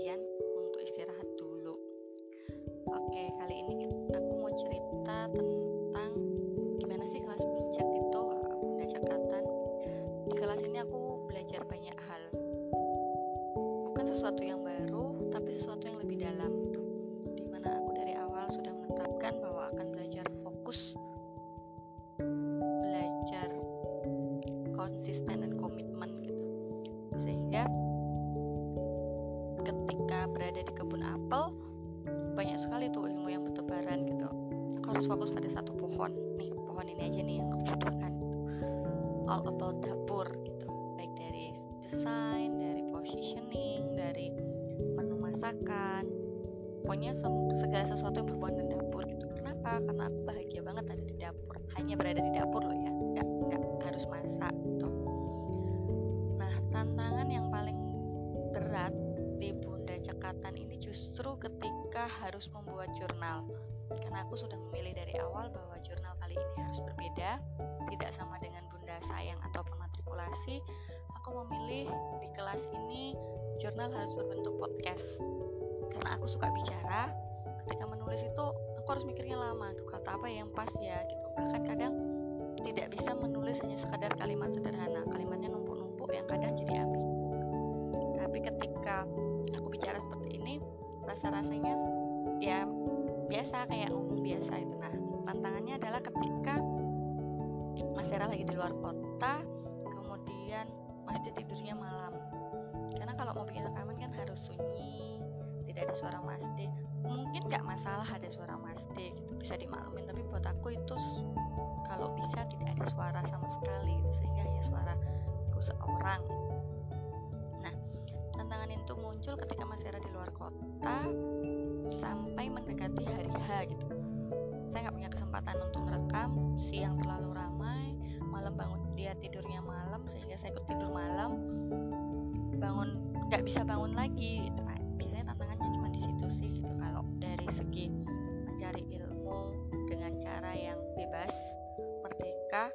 untuk istirahat dulu. Oke kali ini aku mau cerita tentang gimana sih kelas bijak itu bunda cakatan di kelas ini aku belajar banyak hal. Bukan sesuatu yang baru tapi sesuatu yang lebih dalam ketika berada di kebun apel banyak sekali tuh ilmu yang bertebaran gitu. Aku harus fokus pada satu pohon. Nih pohon ini aja nih yang aku butuhkan. All about dapur gitu. Baik dari desain dari positioning dari menu masakan. Pokoknya segala sesuatu yang berhubungan dengan dapur gitu. Kenapa? Karena aku bahagia banget ada di dapur. Hanya berada di dapur loh ya. Nggak nggak harus masak gitu. Nah tantangan yang paling berat Cekatan ini justru ketika harus membuat jurnal. Karena aku sudah memilih dari awal bahwa jurnal kali ini harus berbeda tidak sama dengan Bunda Sayang atau pematrikulasi aku memilih di kelas ini jurnal harus berbentuk podcast. Karena aku suka bicara ketika menulis itu aku harus mikirnya lama kata apa yang pas ya gitu. Bahkan kadang tidak bisa menulis hanya sekadar kalimat sederhana kalimatnya numpuk-numpuk yang kadang jadi ambigu tapi ketika rasa-rasanya ya biasa kayak ngomong biasa itu. Nah tantangannya adalah ketika Mas Era lagi di luar kota kemudian pasti tidurnya malam. Karena kalau mau bikin rekaman kan harus sunyi tidak ada suara Mas D mungkin nggak masalah ada suara Mas D gitu bisa dimaklumin tapi buat aku itu kalau bisa tidak ada suara sama sekali. Gitu, sehingga hanya suara seorang tantangan itu muncul ketika Mas Era di luar kota sampai mendekati hari H gitu. Saya nggak punya kesempatan untuk merekam siang terlalu ramai malam bangun dia tidurnya malam sehingga saya ikut tidur malam bangun nggak bisa bangun lagi. Gitu nah, biasanya tantangannya cuma di situ sih gitu. Kalau dari segi mencari ilmu dengan cara yang bebas merdeka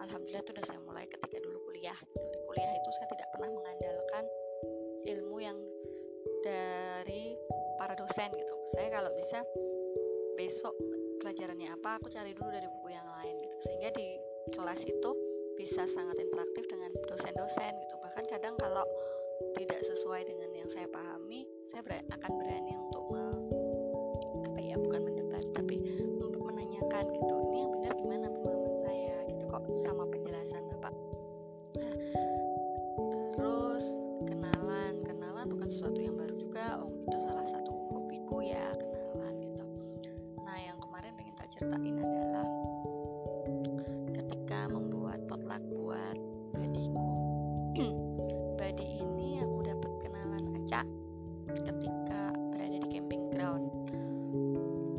alhamdulillah itu udah saya mulai ketika dulu kuliah saya kalau bisa besok pelajarannya apa aku cari dulu dari buku yang lain gitu. Sehingga di kelas itu bisa sangat interaktif dengan dosen-dosen gitu. Bahkan kadang kalau tidak sesuai dengan yang saya pahami saya ber akan berani untuk apa ya bukan mendebat tapi menanyakan gitu ceritain adalah ketika membuat potluck buat badiku. Badi ini aku dapat kenalan acak ketika berada di camping ground.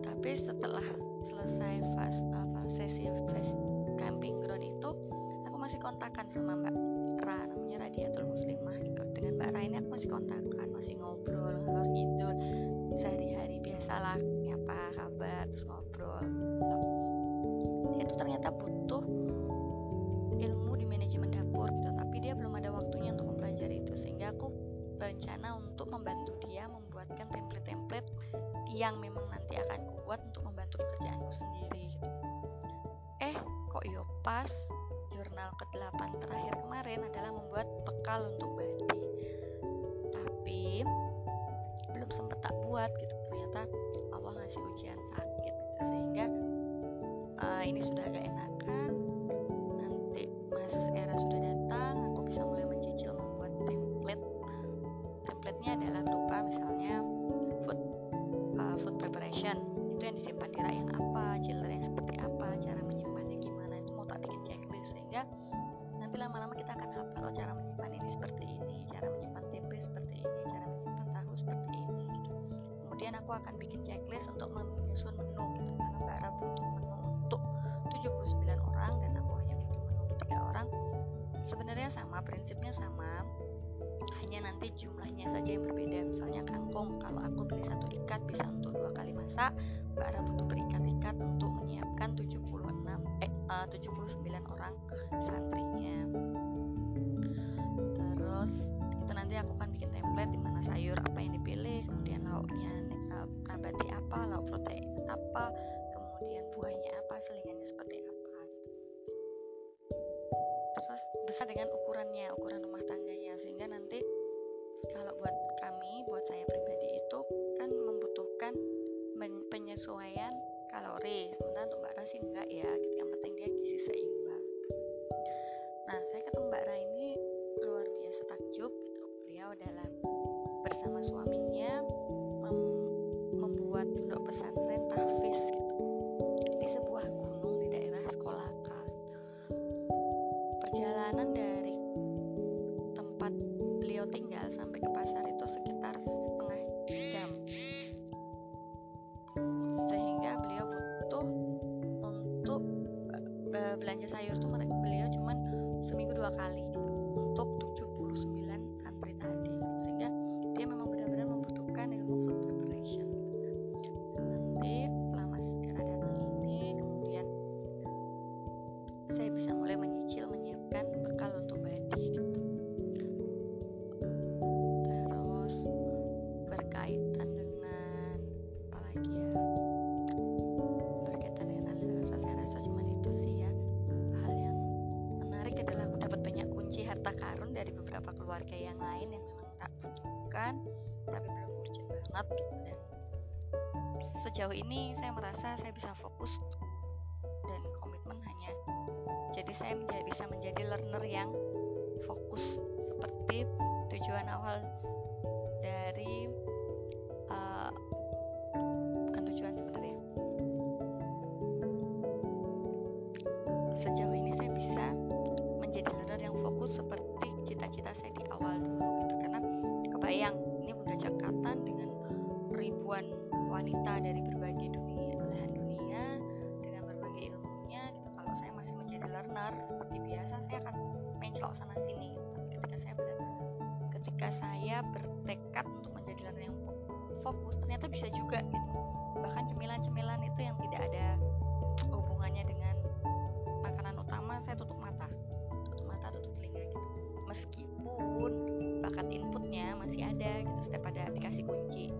Tapi setelah selesai fast apa sesi fast camping ground itu aku masih kontakan sama mbak Ra namanya Radiatul Muslimah gitu. Dengan mbak Ra ini aku masih kontakan masih ngobrol ngalor ngidul sehari-hari biasalah nyapa kabar terus ngobrol yang memang nanti akan kuat untuk membantu pekerjaanku sendiri gitu. eh kok yo pas jurnal ke-8 terakhir kemarin adalah membuat bekal untuk badi. Tapi belum sempet tak buat gitu. Ternyata Allah ngasih ujian sakit gitu. Sehingga uh, ini sudah agak enakan akan bikin checklist untuk menyusun menu gitu. Karena Mbak Ra butuh menu untuk 79 orang dan aku hanya butuh menu untuk tiga orang. Sebenarnya sama prinsipnya sama. Hanya nanti jumlahnya saja yang berbeda. Misalnya kangkung kalau aku beli satu ikat bisa untuk dua kali masak. Mbak Ra butuh berikat-ikat untuk menyiapkan 76 eh uh, 79 orang santrinya. Terus itu nanti aku akan bikin template di mana sayur apa yang dipilih kemudian lauknya nabati apa? Lauk protein apa? Kemudian buahnya apa? Selingannya seperti apa? Terus besar dengan ukurannya ukuran rumah tangganya perjalanan dari tempat beliau tinggal sampai ke pasar itu sekitar setengah jam. Sehingga beliau butuh untuk uh, belanja sayur tuh beliau cuman seminggu dua kali gitu untuk 79 santri tadi. Sehingga dia memang benar-benar membutuhkan ilmu food preparation. Nanti setelah Mas datang ini kemudian saya bisa mulai menyiapkan bekal untuk Badi gitu. Terus berkaitan dengan apa lagi ya? Berkaitan dengan rasa saya rasa cuman itu sih ya. Hal yang menarik adalah aku dapat banyak kunci harta karun dari beberapa keluarga yang lain yang memang tak butuhkan tapi belum urgent banget gitu. Dan sejauh ini saya merasa saya bisa fokus jadi saya menjadi, bisa menjadi learner yang fokus seperti tujuan awal celok sana sini tapi ketika saya ber, ketika saya bertekad untuk menjadi learner yang fokus ternyata bisa juga gitu. Bahkan cemilan-cemilan itu yang tidak ada hubungannya dengan makanan utama saya tutup mata. Tutup mata tutup telinga gitu. Meskipun bakat inputnya masih ada gitu setiap ada dikasih kunci